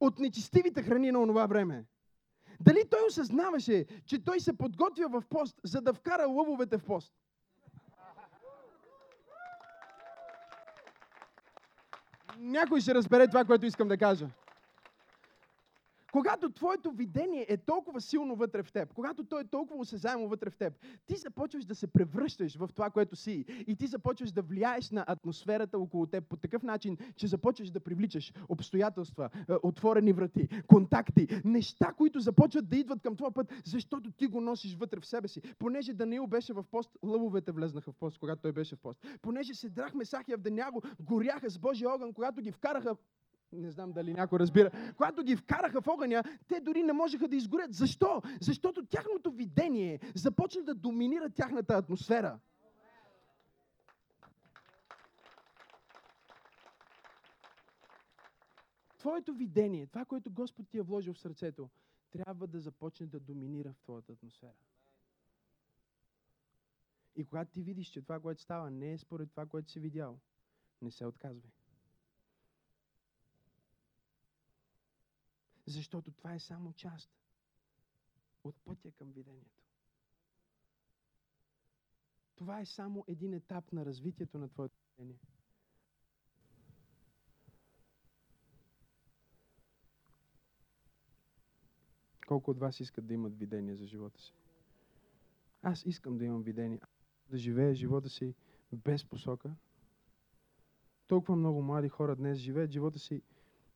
от нечестивите храни на онова време, дали той осъзнаваше, че той се подготвя в пост, за да вкара лъвовете в пост? Някой ще разбере това, което искам да кажа. Когато твоето видение е толкова силно вътре в теб, когато то е толкова осезаемо вътре в теб, ти започваш да се превръщаш в това, което си и ти започваш да влияеш на атмосферата около теб по такъв начин, че започваш да привличаш обстоятелства, е, отворени врати, контакти, неща, които започват да идват към твоя път, защото ти го носиш вътре в себе си. Понеже Даниил беше в пост, лъвовете влезнаха в пост, когато той беше в пост. Понеже се драх Месахия в Деняго, горяха с Божия огън, когато ги вкараха не знам дали някой разбира, когато ги вкараха в огъня, те дори не можеха да изгорят. Защо? Защото тяхното видение започна да доминира тяхната атмосфера. Твоето видение, това, което Господ ти е вложил в сърцето, трябва да започне да доминира в твоята атмосфера. И когато ти видиш, че това, което става, не е според това, което си видял, не се отказвай. Защото това е само част от пътя към видението. Това е само един етап на развитието на твоето видение. Колко от вас искат да имат видение за живота си? Аз искам да имам видение. Да живея живота си без посока. Толкова много млади хора днес живеят живота си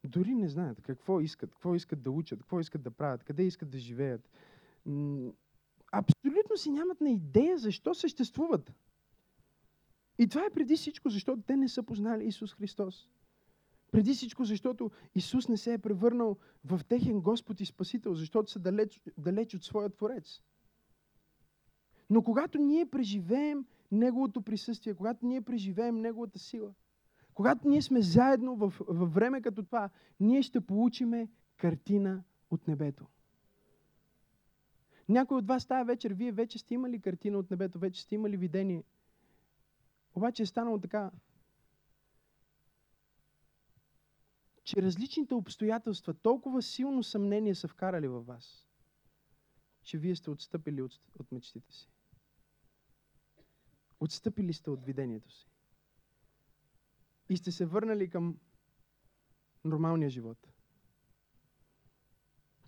дори не знаят какво искат, какво искат да учат, какво искат да правят, къде искат да живеят. Абсолютно си нямат на идея защо съществуват. И това е преди всичко, защото те не са познали Исус Христос. Преди всичко, защото Исус не се е превърнал в техен Господ и Спасител, защото са далеч, далеч от своя Творец. Но когато ние преживеем Неговото присъствие, когато ние преживеем Неговата сила, когато ние сме заедно в, във време като това, ние ще получиме картина от небето. Някой от вас тази вечер, вие вече сте имали картина от небето, вече сте имали видение. Обаче е станало така, че различните обстоятелства толкова силно съмнение са вкарали във вас, че вие сте отстъпили от, от мечтите си. Отстъпили сте от видението си и сте се върнали към нормалния живот.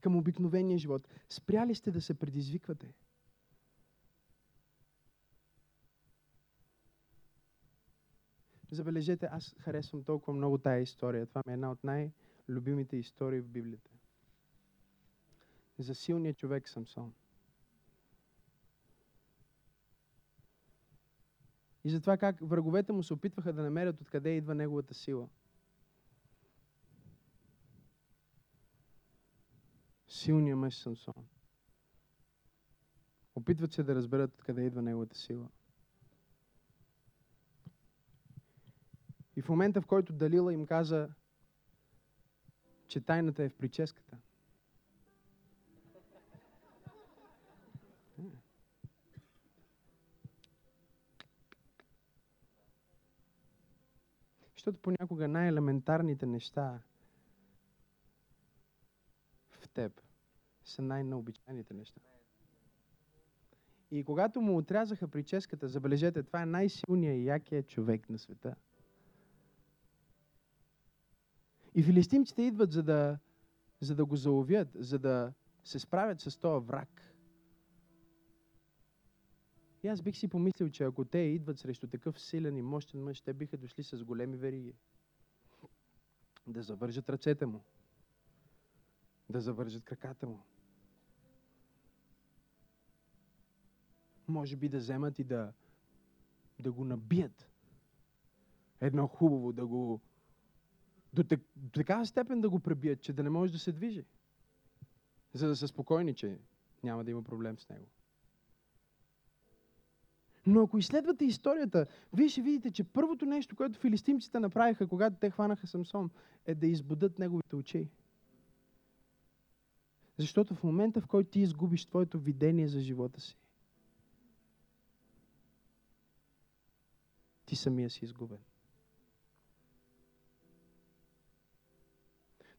Към обикновения живот. Спряли сте да се предизвиквате. Забележете, аз харесвам толкова много тая история. Това ми е една от най-любимите истории в Библията. За силния човек Самсон. И за това как враговете му се опитваха да намерят откъде идва неговата сила. Силният мъж Самсон. Опитват се да разберат откъде идва неговата сила. И в момента, в който Далила им каза, че тайната е в прическата – Защото понякога най-елементарните неща в теб са най-необичайните неща. И когато му отрязаха прическата, забележете, това е най-силният и якият човек на света. И филистимците идват, за да, за да го заловят, за да се справят с този враг. И аз бих си помислил, че ако те идват срещу такъв силен и мощен мъж, те биха дошли с големи вериги. Да завържат ръцете му. Да завържат краката му. Може би да вземат и да, да го набият. Едно хубаво, да го до, так, до такава степен да го пребият, че да не може да се движи. За да са спокойни, че няма да има проблем с него. Но ако изследвате историята, вие ще видите, че първото нещо, което филистимците направиха, когато те хванаха Самсон, е да избудат неговите очи. Защото в момента, в който ти изгубиш твоето видение за живота си, ти самия си изгубен.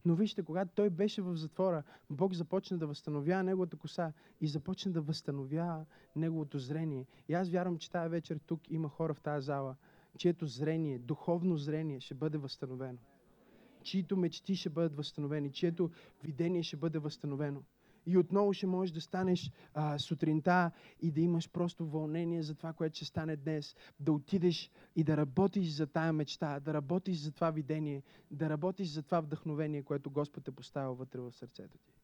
Но вижте, когато той беше в затвора, Бог започна да възстановява неговата коса и започна да възстановява неговото зрение. И аз вярвам, че тази вечер тук има хора в тази зала, чието зрение, духовно зрение ще бъде възстановено. Чието мечти ще бъдат възстановени, чието видение ще бъде възстановено. И отново ще можеш да станеш а, сутринта и да имаш просто вълнение за това, което ще стане днес. Да отидеш и да работиш за тая мечта, да работиш за това видение, да работиш за това вдъхновение, което Господ е поставил вътре в сърцето ти.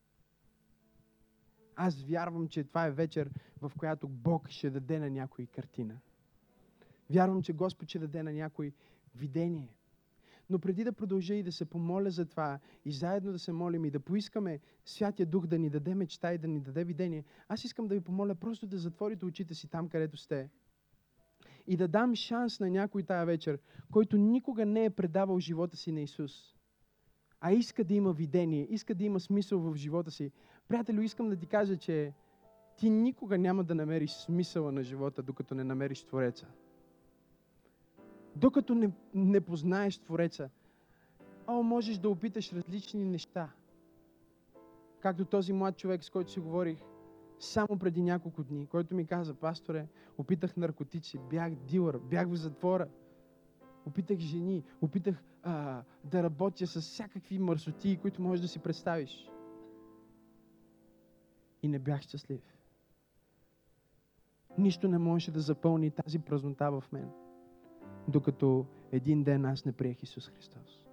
Аз вярвам, че това е вечер, в която Бог ще даде на някой картина. Вярвам, че Господ ще даде на някой видение. Но преди да продължа и да се помоля за това и заедно да се молим и да поискаме Святия Дух да ни даде мечта и да ни даде видение, аз искам да ви помоля просто да затворите очите си там, където сте. И да дам шанс на някой тая вечер, който никога не е предавал живота си на Исус, а иска да има видение, иска да има смисъл в живота си. Приятелю, искам да ти кажа, че ти никога няма да намериш смисъла на живота, докато не намериш Твореца докато не, не познаеш Твореца, о, можеш да опиташ различни неща. Както този млад човек, с който си говорих само преди няколко дни, който ми каза, пасторе, опитах наркотици, бях дилър, бях в затвора, опитах жени, опитах а, да работя с всякакви мърсоти, които можеш да си представиш. И не бях щастлив. Нищо не можеше да запълни тази празнота в мен докато един ден аз не приех Исус Христос.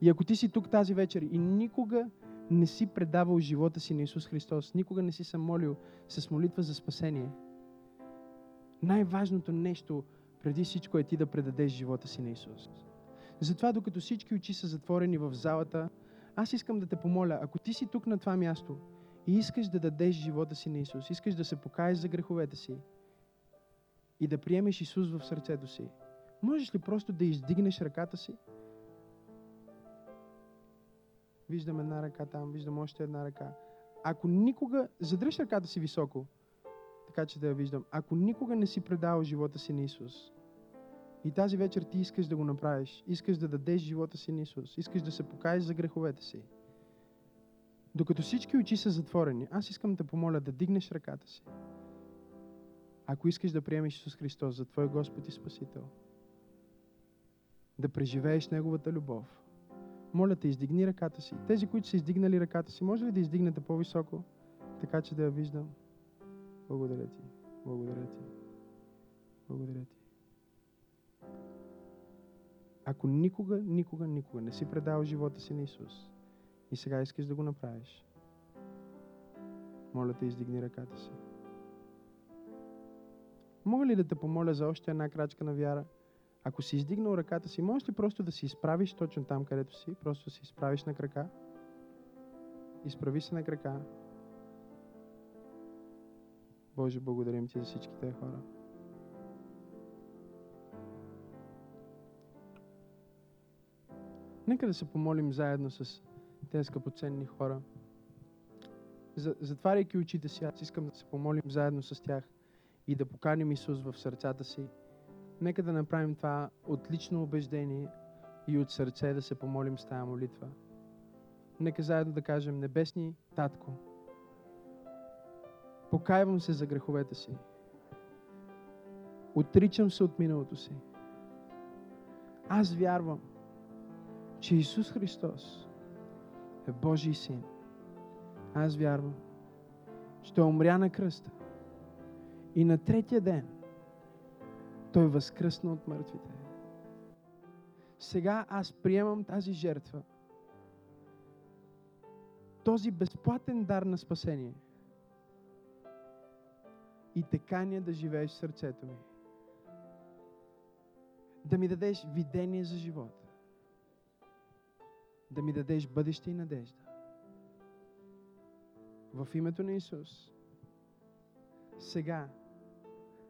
И ако ти си тук тази вечер и никога не си предавал живота си на Исус Христос, никога не си се молил с молитва за спасение, най-важното нещо преди всичко е ти да предадеш живота си на Исус. Затова, докато всички очи са затворени в залата, аз искам да те помоля, ако ти си тук на това място и искаш да дадеш живота си на Исус, искаш да се покаеш за греховете си, и да приемеш Исус в сърцето си, можеш ли просто да издигнеш ръката си? Виждам една ръка там, виждам още една ръка. Ако никога, задръж ръката си високо, така че да я виждам. Ако никога не си предавал живота си на Исус, и тази вечер ти искаш да го направиш, искаш да дадеш живота си на Исус, искаш да се покаеш за греховете си, докато всички очи са затворени, аз искам да помоля да дигнеш ръката си. Ако искаш да приемеш Исус Христос за Твой Господ и Спасител, да преживееш Неговата любов, моля те, издигни ръката си. Тези, които са издигнали ръката си, може ли да издигнете по-високо, така че да я виждам? Благодаря ти. Благодаря ти. Благодаря ти. Ако никога, никога, никога не си предал живота си на Исус и сега искаш да го направиш, моля те, издигни ръката си. Мога ли да те помоля за още една крачка на вяра? Ако си издигнал ръката си, можеш ли просто да си изправиш точно там, където си? Просто си изправиш на крака. Изправи се на крака. Боже, благодарим Ти за всички тези хора. Нека да се помолим заедно с тези скъпоценни хора. Затваряйки очите си, аз искам да се помолим заедно с тях и да поканим Исус в сърцата си. Нека да направим това от лично убеждение и от сърце да се помолим с тази молитва. Нека заедно да кажем, Небесни Татко, покайвам се за греховете си. Отричам се от миналото си. Аз вярвам, че Исус Христос е Божий син. Аз вярвам, че умря на кръста и на третия ден той възкръсна от мъртвите. Сега аз приемам тази жертва, този безплатен дар на спасение. и те каня да живееш в сърцето ми. Да ми дадеш видение за живота. Да ми дадеш бъдеще и надежда. В името на Исус. Сега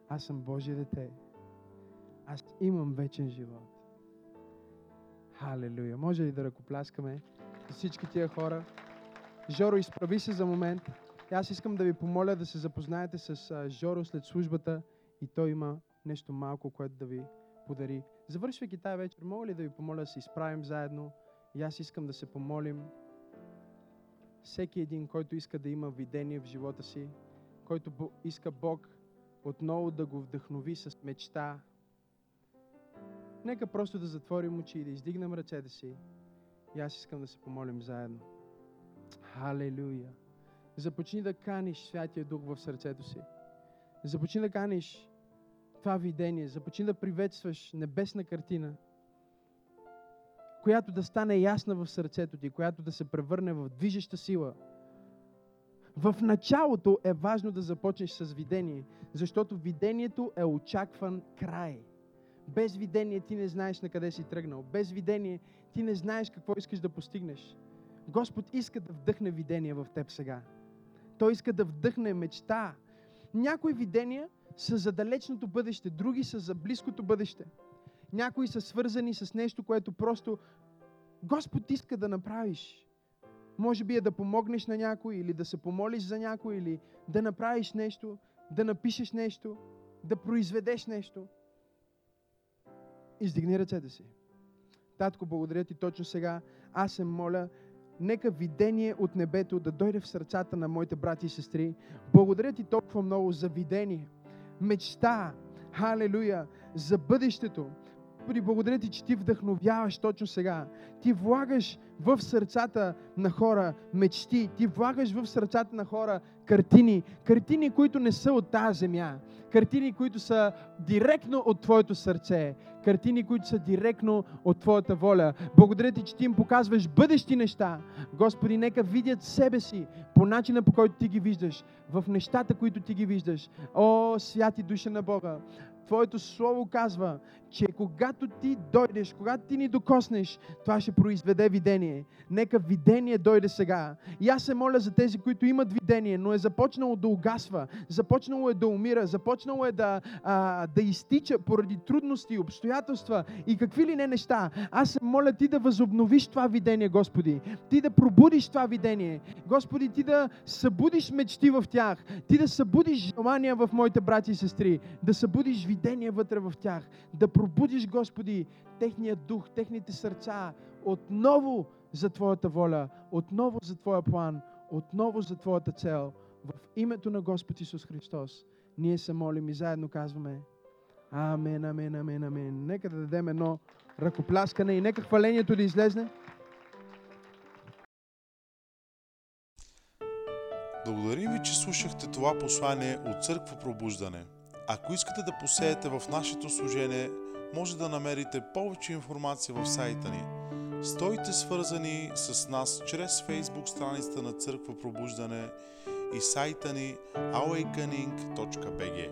аз съм Божие дете. Аз имам вечен живот. Халелуя. Може ли да ръкопляскаме всички тия хора? Жоро, изправи се за момент. Аз искам да ви помоля да се запознаете с Жоро след службата и той има нещо малко, което да ви подари. Завършвайки тази вечер, мога ли да ви помоля да се изправим заедно? И аз искам да се помолим всеки един, който иска да има видение в живота си, който иска Бог отново да го вдъхнови с мечта. Нека просто да затворим очи и да издигнем ръцете си. И аз искам да се помолим заедно. Халелуя! Започни да каниш Святия Дух в сърцето си. Започни да каниш това видение. Започни да приветстваш небесна картина, която да стане ясна в сърцето ти, която да се превърне в движеща сила. В началото е важно да започнеш с видение, защото видението е очакван край. Без видение ти не знаеш на къде си тръгнал. Без видение ти не знаеш какво искаш да постигнеш. Господ иска да вдъхне видение в теб сега. Той иска да вдъхне мечта. Някои видения са за далечното бъдеще, други са за близкото бъдеще. Някои са свързани с нещо, което просто Господ иска да направиш. Може би е да помогнеш на някой, или да се помолиш за някой, или да направиш нещо, да напишеш нещо, да произведеш нещо. Издигни ръцете си. Татко, благодаря ти точно сега. Аз се моля, нека видение от небето да дойде в сърцата на моите брати и сестри. Благодаря ти толкова много за видение, мечта, халелуя, за бъдещето. Господи, благодаря ти, че ти вдъхновяваш точно сега. Ти влагаш в сърцата на хора мечти, ти влагаш в сърцата на хора картини, картини, които не са от тази земя, картини, които са директно от Твоето сърце, картини, които са директно от Твоята воля. Благодаря Ти, че Ти им показваш бъдещи неща. Господи, нека видят себе си по начина, по който Ти ги виждаш, в нещата, които Ти ги виждаш. О, святи душа на Бога! Твоето Слово казва, че когато ти дойдеш, когато ти ни докоснеш, това ще произведе видение. Нека видение дойде сега. И аз се моля за тези, които имат видение, но е започнало да угасва, започнало е да умира, започнало е да, а, да изтича поради трудности, обстоятелства и какви ли не неща. Аз се моля ти да възобновиш това видение, Господи. Ти да пробудиш това видение. Господи, ти да събудиш мечти в тях. Ти да събудиш желания в моите брати и сестри. Да събудиш видение вътре в тях. Да пробудиш, Господи, техния дух, техните сърца отново за Твоята воля, отново за Твоя план, отново за Твоята цел. В името на Господ Исус Христос ние се молим и заедно казваме Амен, амен, амен, амен. Нека да дадем едно ръкопляскане и нека хвалението да излезне. Благодарим ви, че слушахте това послание от Църква Пробуждане. Ако искате да посеете в нашето служение, може да намерите повече информация в сайта ни. Стойте свързани с нас чрез Facebook страницата на Църква Пробуждане и сайта ни awakening.bg.